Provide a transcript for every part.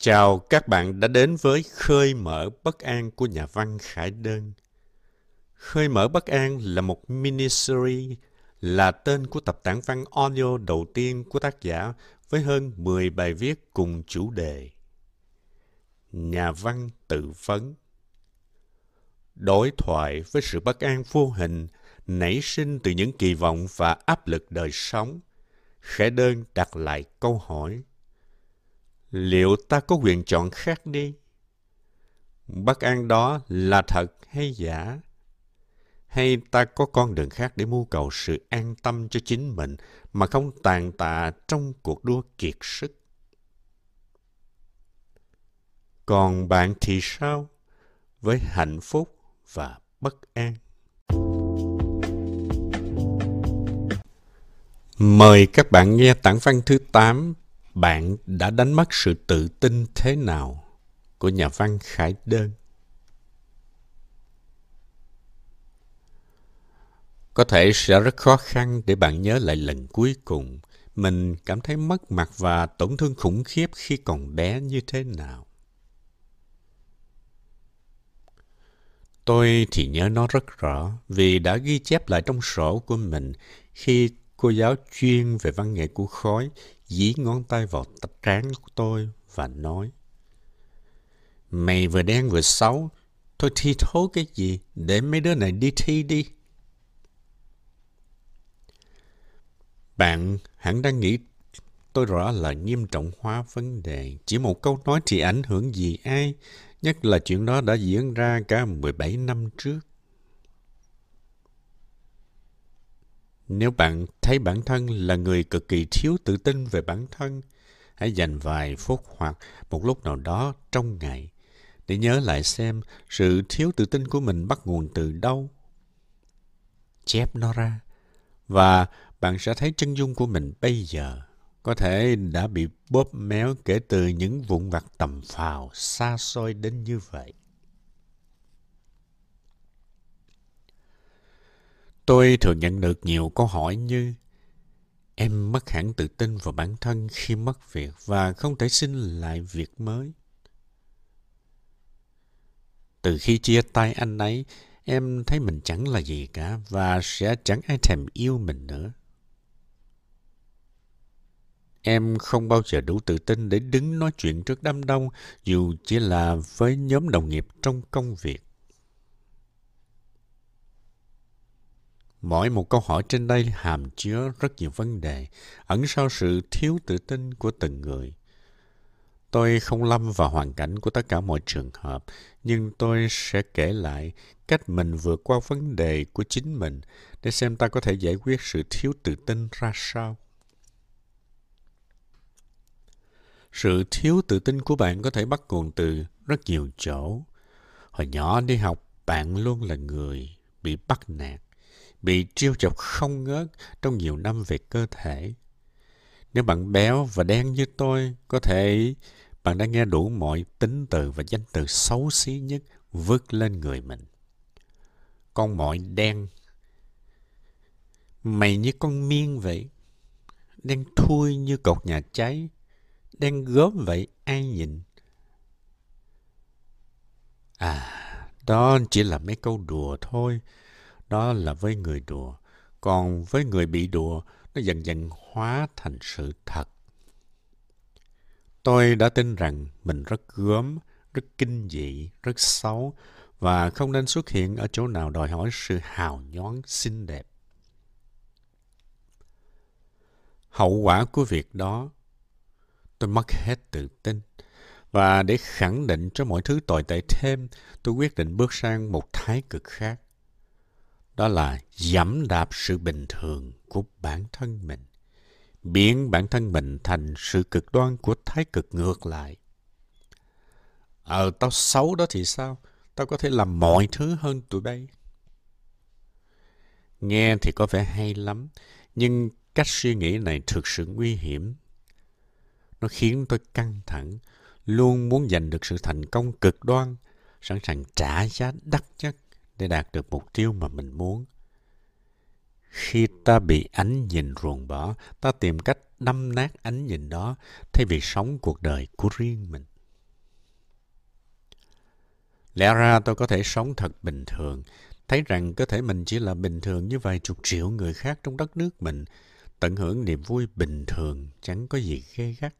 Chào các bạn đã đến với Khơi mở bất an của nhà văn Khải Đơn. Khơi mở bất an là một miniseries, là tên của tập tản văn audio đầu tiên của tác giả với hơn 10 bài viết cùng chủ đề. Nhà văn tự vấn Đối thoại với sự bất an vô hình nảy sinh từ những kỳ vọng và áp lực đời sống. Khải Đơn đặt lại câu hỏi liệu ta có quyền chọn khác đi? Bất an đó là thật hay giả? Hay ta có con đường khác để mưu cầu sự an tâm cho chính mình mà không tàn tạ trong cuộc đua kiệt sức? Còn bạn thì sao với hạnh phúc và bất an? Mời các bạn nghe tản văn thứ 8 bạn đã đánh mất sự tự tin thế nào của nhà văn khải đơn? Có thể sẽ rất khó khăn để bạn nhớ lại lần cuối cùng. Mình cảm thấy mất mặt và tổn thương khủng khiếp khi còn bé như thế nào. Tôi thì nhớ nó rất rõ vì đã ghi chép lại trong sổ của mình khi cô giáo chuyên về văn nghệ của khói dí ngón tay vào trán của tôi và nói Mày vừa đen vừa xấu, thôi thi thố cái gì, để mấy đứa này đi thi đi. Bạn hẳn đang nghĩ tôi rõ là nghiêm trọng hóa vấn đề. Chỉ một câu nói thì ảnh hưởng gì ai, nhất là chuyện đó đã diễn ra cả 17 năm trước. Nếu bạn thấy bản thân là người cực kỳ thiếu tự tin về bản thân, hãy dành vài phút hoặc một lúc nào đó trong ngày để nhớ lại xem sự thiếu tự tin của mình bắt nguồn từ đâu. Chép nó ra và bạn sẽ thấy chân dung của mình bây giờ có thể đã bị bóp méo kể từ những vụn vặt tầm phào xa xôi đến như vậy. Tôi thường nhận được nhiều câu hỏi như Em mất hẳn tự tin vào bản thân khi mất việc và không thể xin lại việc mới. Từ khi chia tay anh ấy, em thấy mình chẳng là gì cả và sẽ chẳng ai thèm yêu mình nữa. Em không bao giờ đủ tự tin để đứng nói chuyện trước đám đông dù chỉ là với nhóm đồng nghiệp trong công việc. Mỗi một câu hỏi trên đây hàm chứa rất nhiều vấn đề, ẩn sau sự thiếu tự tin của từng người. Tôi không lâm vào hoàn cảnh của tất cả mọi trường hợp, nhưng tôi sẽ kể lại cách mình vượt qua vấn đề của chính mình để xem ta có thể giải quyết sự thiếu tự tin ra sao. Sự thiếu tự tin của bạn có thể bắt nguồn từ rất nhiều chỗ. Hồi nhỏ đi học, bạn luôn là người bị bắt nạt bị trêu chọc không ngớt trong nhiều năm về cơ thể. Nếu bạn béo và đen như tôi, có thể bạn đã nghe đủ mọi tính từ và danh từ xấu xí nhất vứt lên người mình. Con mọi đen. Mày như con miên vậy. Đen thui như cột nhà cháy. Đen gớm vậy, ai nhìn. À, đó chỉ là mấy câu đùa thôi đó là với người đùa. Còn với người bị đùa, nó dần dần hóa thành sự thật. Tôi đã tin rằng mình rất gớm, rất kinh dị, rất xấu và không nên xuất hiện ở chỗ nào đòi hỏi sự hào nhoáng xinh đẹp. Hậu quả của việc đó, tôi mất hết tự tin. Và để khẳng định cho mọi thứ tồi tệ thêm, tôi quyết định bước sang một thái cực khác đó là giảm đạp sự bình thường của bản thân mình, biến bản thân mình thành sự cực đoan của thái cực ngược lại. Ờ tao xấu đó thì sao? Tao có thể làm mọi thứ hơn tụi bay. Nghe thì có vẻ hay lắm, nhưng cách suy nghĩ này thực sự nguy hiểm. Nó khiến tôi căng thẳng, luôn muốn giành được sự thành công cực đoan, sẵn sàng trả giá đắt nhất để đạt được mục tiêu mà mình muốn. Khi ta bị ánh nhìn ruồng bỏ, ta tìm cách đâm nát ánh nhìn đó thay vì sống cuộc đời của riêng mình. Lẽ ra tôi có thể sống thật bình thường, thấy rằng cơ thể mình chỉ là bình thường như vài chục triệu người khác trong đất nước mình, tận hưởng niềm vui bình thường, chẳng có gì ghê gắt.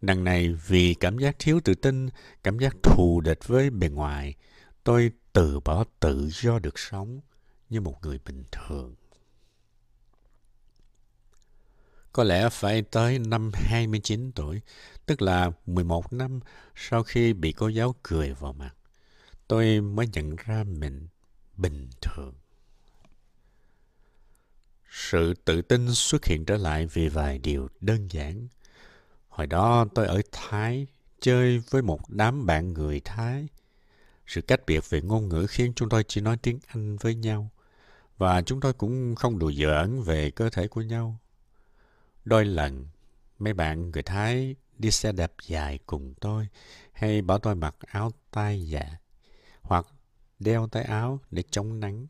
Đằng này vì cảm giác thiếu tự tin, cảm giác thù địch với bề ngoài, tôi từ bỏ tự do được sống như một người bình thường. Có lẽ phải tới năm 29 tuổi, tức là 11 năm sau khi bị cô giáo cười vào mặt, tôi mới nhận ra mình bình thường. Sự tự tin xuất hiện trở lại vì vài điều đơn giản. Hồi đó tôi ở Thái chơi với một đám bạn người Thái. Sự cách biệt về ngôn ngữ khiến chúng tôi chỉ nói tiếng Anh với nhau. Và chúng tôi cũng không đùa giỡn về cơ thể của nhau. Đôi lần, mấy bạn người Thái đi xe đạp dài cùng tôi hay bảo tôi mặc áo tay dạ hoặc đeo tay áo để chống nắng.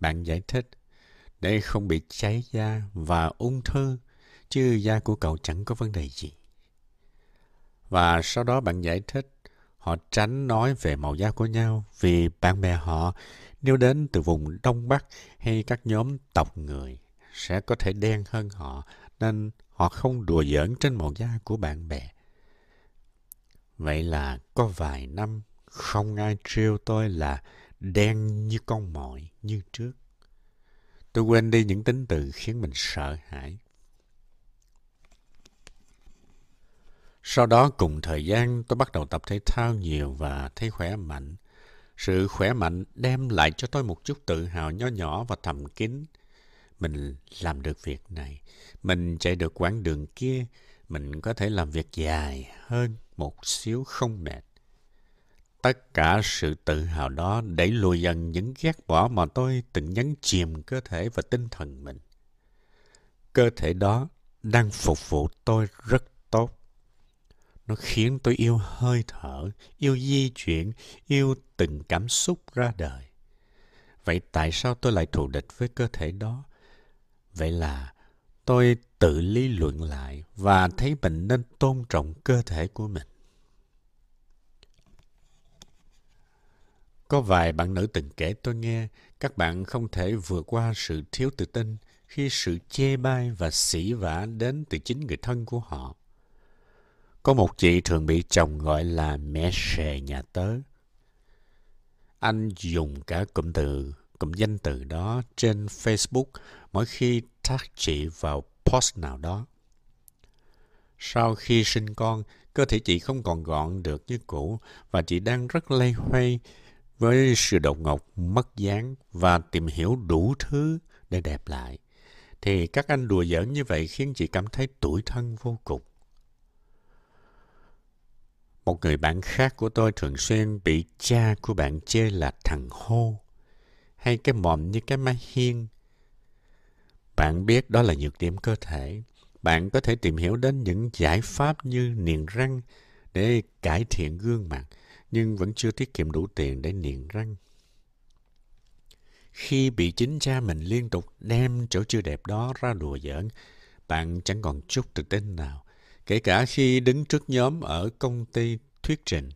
Bạn giải thích, để không bị cháy da và ung thư, chứ da của cậu chẳng có vấn đề gì. Và sau đó bạn giải thích, họ tránh nói về màu da của nhau vì bạn bè họ nếu đến từ vùng Đông Bắc hay các nhóm tộc người sẽ có thể đen hơn họ nên họ không đùa giỡn trên màu da của bạn bè. Vậy là có vài năm không ai trêu tôi là đen như con mồi như trước. Tôi quên đi những tính từ khiến mình sợ hãi. Sau đó cùng thời gian tôi bắt đầu tập thể thao nhiều và thấy khỏe mạnh. Sự khỏe mạnh đem lại cho tôi một chút tự hào nhỏ nhỏ và thầm kín. Mình làm được việc này, mình chạy được quãng đường kia, mình có thể làm việc dài hơn một xíu không mệt. Tất cả sự tự hào đó đẩy lùi dần những ghét bỏ mà tôi từng nhấn chìm cơ thể và tinh thần mình. Cơ thể đó đang phục vụ tôi rất tốt. Nó khiến tôi yêu hơi thở, yêu di chuyển, yêu từng cảm xúc ra đời. Vậy tại sao tôi lại thù địch với cơ thể đó? Vậy là tôi tự lý luận lại và thấy mình nên tôn trọng cơ thể của mình. Có vài bạn nữ từng kể tôi nghe, các bạn không thể vượt qua sự thiếu tự tin khi sự chê bai và sỉ vả đến từ chính người thân của họ. Có một chị thường bị chồng gọi là mẹ xề nhà tớ. Anh dùng cả cụm từ, cụm danh từ đó trên Facebook mỗi khi tag chị vào post nào đó. Sau khi sinh con, cơ thể chị không còn gọn được như cũ và chị đang rất lây hoay với sự đột ngột mất dáng và tìm hiểu đủ thứ để đẹp lại, thì các anh đùa giỡn như vậy khiến chị cảm thấy tủi thân vô cùng. Một người bạn khác của tôi thường xuyên bị cha của bạn chê là thằng hô, hay cái mồm như cái má hiên. Bạn biết đó là nhược điểm cơ thể. Bạn có thể tìm hiểu đến những giải pháp như niềng răng để cải thiện gương mặt, nhưng vẫn chưa tiết kiệm đủ tiền để niềng răng. Khi bị chính cha mình liên tục đem chỗ chưa đẹp đó ra đùa giỡn, bạn chẳng còn chút tự tin nào. Kể cả khi đứng trước nhóm ở công ty thuyết trình,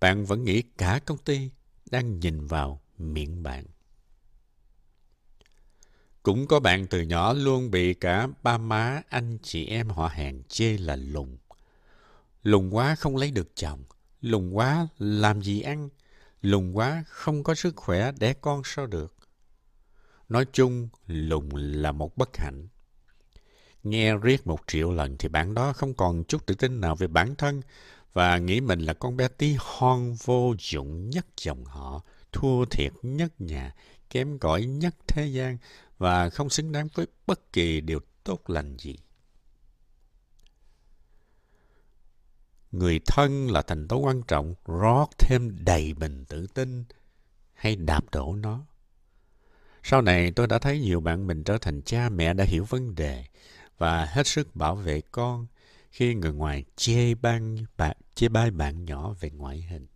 bạn vẫn nghĩ cả công ty đang nhìn vào miệng bạn. Cũng có bạn từ nhỏ luôn bị cả ba má, anh chị em họ hàng chê là lùng. Lùng quá không lấy được chồng lùng quá làm gì ăn, lùng quá không có sức khỏe đẻ con sao được. Nói chung, lùng là một bất hạnh. Nghe riết một triệu lần thì bạn đó không còn chút tự tin nào về bản thân và nghĩ mình là con bé tí hon vô dụng nhất dòng họ, thua thiệt nhất nhà, kém cỏi nhất thế gian và không xứng đáng với bất kỳ điều tốt lành gì. người thân là thành tố quan trọng rót thêm đầy bình tự tin hay đạp đổ nó sau này tôi đã thấy nhiều bạn mình trở thành cha mẹ đã hiểu vấn đề và hết sức bảo vệ con khi người ngoài chê ban bạn chê bai bạn nhỏ về ngoại hình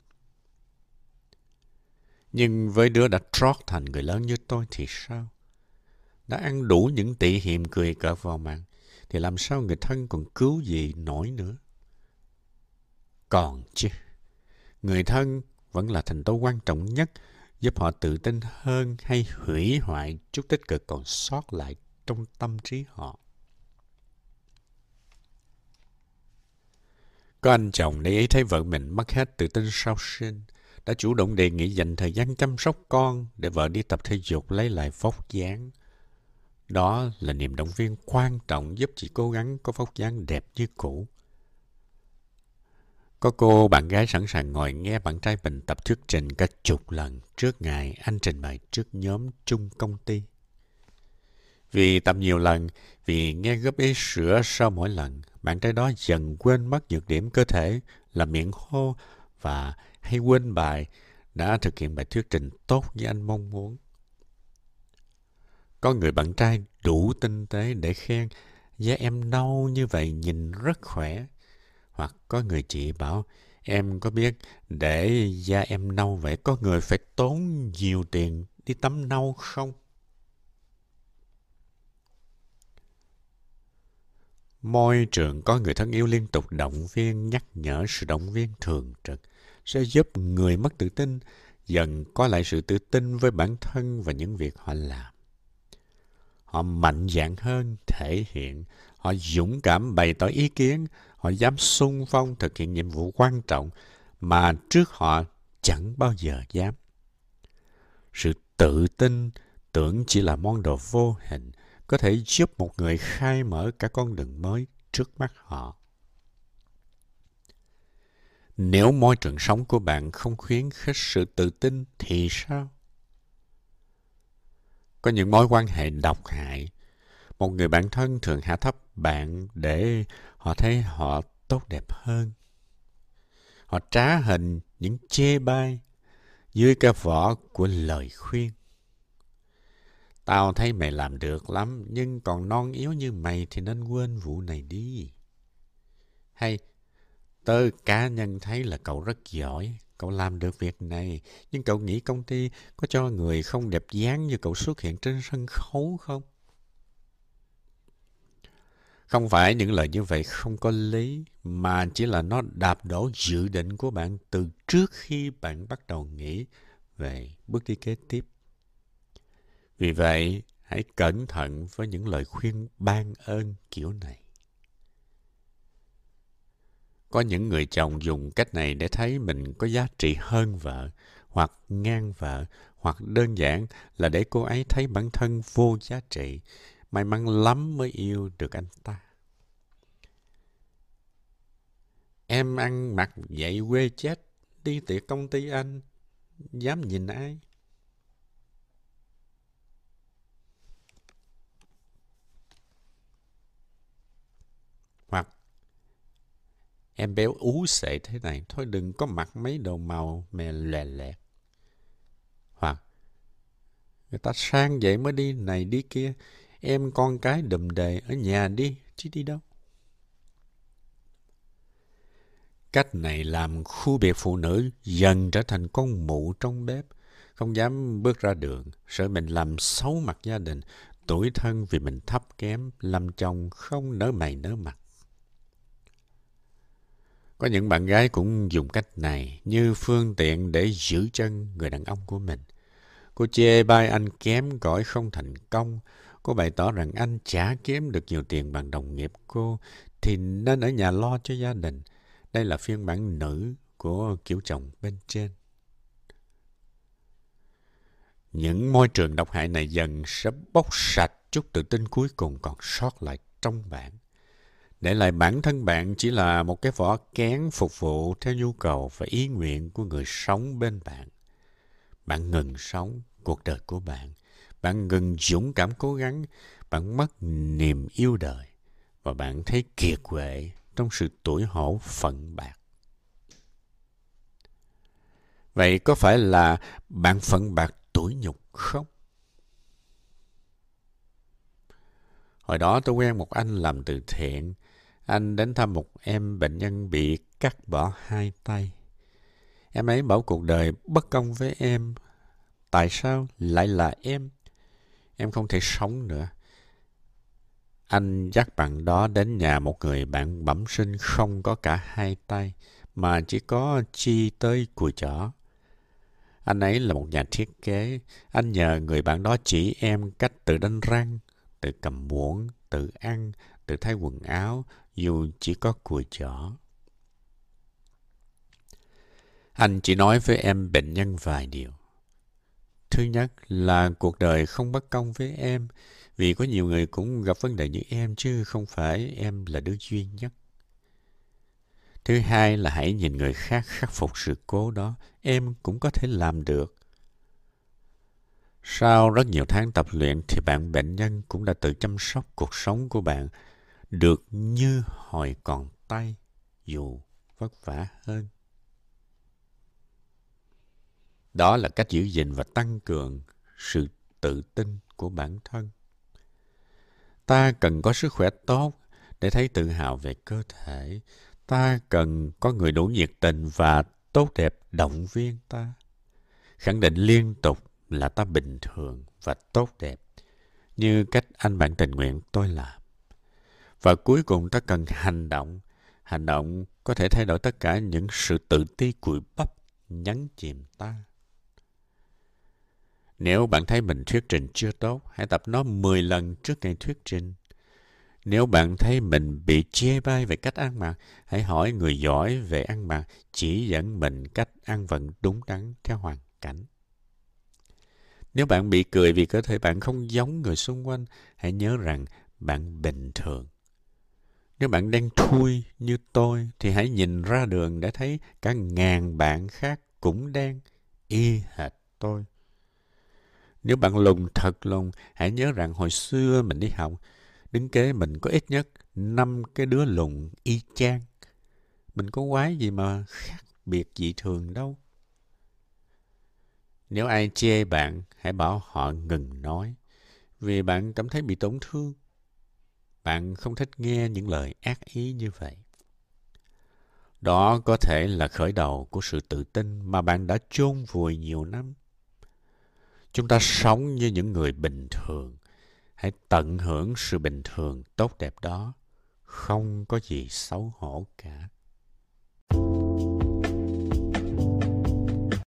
nhưng với đứa đã trót thành người lớn như tôi thì sao đã ăn đủ những tị hiềm cười cỡ vào mạng thì làm sao người thân còn cứu gì nổi nữa còn chứ. Người thân vẫn là thành tố quan trọng nhất, giúp họ tự tin hơn hay hủy hoại chút tích cực còn sót lại trong tâm trí họ. Có anh chồng để ý thấy vợ mình mất hết tự tin sau sinh, đã chủ động đề nghị dành thời gian chăm sóc con để vợ đi tập thể dục lấy lại vóc dáng. Đó là niềm động viên quan trọng giúp chị cố gắng có vóc dáng đẹp như cũ. Có cô bạn gái sẵn sàng ngồi nghe bạn trai mình tập thuyết trình cả chục lần trước ngày anh trình bày trước nhóm chung công ty. Vì tập nhiều lần, vì nghe góp ý sửa sau mỗi lần, bạn trai đó dần quên mất nhược điểm cơ thể, là miệng khô và hay quên bài đã thực hiện bài thuyết trình tốt như anh mong muốn. Có người bạn trai đủ tinh tế để khen da em nâu như vậy, nhìn rất khỏe. Hoặc có người chị bảo, em có biết để da em nâu vậy có người phải tốn nhiều tiền đi tắm nâu không? Môi trường có người thân yêu liên tục động viên, nhắc nhở sự động viên thường trực sẽ giúp người mất tự tin dần có lại sự tự tin với bản thân và những việc họ làm. Họ mạnh dạn hơn, thể hiện, họ dũng cảm bày tỏ ý kiến, họ dám sung phong thực hiện nhiệm vụ quan trọng mà trước họ chẳng bao giờ dám. Sự tự tin tưởng chỉ là món đồ vô hình, có thể giúp một người khai mở cả con đường mới trước mắt họ. Nếu môi trường sống của bạn không khuyến khích sự tự tin thì sao? Có những mối quan hệ độc hại. Một người bạn thân thường hạ thấp bạn để họ thấy họ tốt đẹp hơn. Họ trá hình những chê bai dưới cái vỏ của lời khuyên. Tao thấy mày làm được lắm, nhưng còn non yếu như mày thì nên quên vụ này đi. Hay, tớ cá nhân thấy là cậu rất giỏi, cậu làm được việc này, nhưng cậu nghĩ công ty có cho người không đẹp dáng như cậu xuất hiện trên sân khấu không? Không phải những lời như vậy không có lý, mà chỉ là nó đạp đổ dự định của bạn từ trước khi bạn bắt đầu nghĩ về bước đi kế tiếp. Vì vậy, hãy cẩn thận với những lời khuyên ban ơn kiểu này. Có những người chồng dùng cách này để thấy mình có giá trị hơn vợ, hoặc ngang vợ, hoặc đơn giản là để cô ấy thấy bản thân vô giá trị, may mắn lắm mới yêu được anh ta. Em ăn mặc vậy quê chết, đi tiệc công ty anh, dám nhìn ai? Hoặc em béo ú sệ thế này, thôi đừng có mặc mấy đồ màu mè lè lè. Hoặc người ta sang vậy mới đi này đi kia, em con cái đùm đề ở nhà đi, chứ đi đâu. Cách này làm khu biệt phụ nữ dần trở thành con mụ trong bếp, không dám bước ra đường, sợ mình làm xấu mặt gia đình, tuổi thân vì mình thấp kém, làm chồng không nỡ mày nỡ mặt. Có những bạn gái cũng dùng cách này như phương tiện để giữ chân người đàn ông của mình. Cô chê bai anh kém cỏi không thành công. Cô bày tỏ rằng anh chả kiếm được nhiều tiền bằng đồng nghiệp cô, thì nên ở nhà lo cho gia đình. Đây là phiên bản nữ của kiểu chồng bên trên. Những môi trường độc hại này dần sẽ bóc sạch chút tự tin cuối cùng còn sót lại trong bạn. Để lại bản thân bạn chỉ là một cái vỏ kén phục vụ theo nhu cầu và ý nguyện của người sống bên bạn. Bạn ngừng sống cuộc đời của bạn. Bạn ngừng dũng cảm cố gắng. Bạn mất niềm yêu đời. Và bạn thấy kiệt quệ trong sự tuổi hổ phận bạc. Vậy có phải là bạn phận bạc tuổi nhục không? Hồi đó tôi quen một anh làm từ thiện. Anh đến thăm một em bệnh nhân bị cắt bỏ hai tay. Em ấy bảo cuộc đời bất công với em. Tại sao lại là em? Em không thể sống nữa. Anh dắt bạn đó đến nhà một người bạn bẩm sinh không có cả hai tay, mà chỉ có chi tới cùi chỏ. Anh ấy là một nhà thiết kế. Anh nhờ người bạn đó chỉ em cách tự đánh răng, tự cầm muỗng, tự ăn, tự thay quần áo, dù chỉ có cùi chỏ. Anh chỉ nói với em bệnh nhân vài điều. Thứ nhất là cuộc đời không bất công với em, vì có nhiều người cũng gặp vấn đề như em chứ không phải em là đứa duy nhất. Thứ hai là hãy nhìn người khác khắc phục sự cố đó, em cũng có thể làm được. Sau rất nhiều tháng tập luyện thì bạn bệnh nhân cũng đã tự chăm sóc cuộc sống của bạn được như hồi còn tay, dù vất vả hơn. Đó là cách giữ gìn và tăng cường sự tự tin của bản thân. Ta cần có sức khỏe tốt để thấy tự hào về cơ thể. Ta cần có người đủ nhiệt tình và tốt đẹp động viên ta. Khẳng định liên tục là ta bình thường và tốt đẹp, như cách anh bạn tình nguyện tôi làm. Và cuối cùng ta cần hành động. Hành động có thể thay đổi tất cả những sự tự ti cùi bắp nhấn chìm ta. Nếu bạn thấy mình thuyết trình chưa tốt, hãy tập nó 10 lần trước ngày thuyết trình. Nếu bạn thấy mình bị chê bai về cách ăn mặc, hãy hỏi người giỏi về ăn mặc chỉ dẫn mình cách ăn vận đúng đắn theo hoàn cảnh. Nếu bạn bị cười vì cơ thể bạn không giống người xung quanh, hãy nhớ rằng bạn bình thường. Nếu bạn đang thui như tôi, thì hãy nhìn ra đường để thấy cả ngàn bạn khác cũng đang y hệt tôi. Nếu bạn lùn thật lùn, hãy nhớ rằng hồi xưa mình đi học, đứng kế mình có ít nhất năm cái đứa lùn y chang. Mình có quái gì mà khác biệt dị thường đâu. Nếu ai chê bạn, hãy bảo họ ngừng nói, vì bạn cảm thấy bị tổn thương. Bạn không thích nghe những lời ác ý như vậy. Đó có thể là khởi đầu của sự tự tin mà bạn đã chôn vùi nhiều năm. Chúng ta sống như những người bình thường. Hãy tận hưởng sự bình thường tốt đẹp đó. Không có gì xấu hổ cả.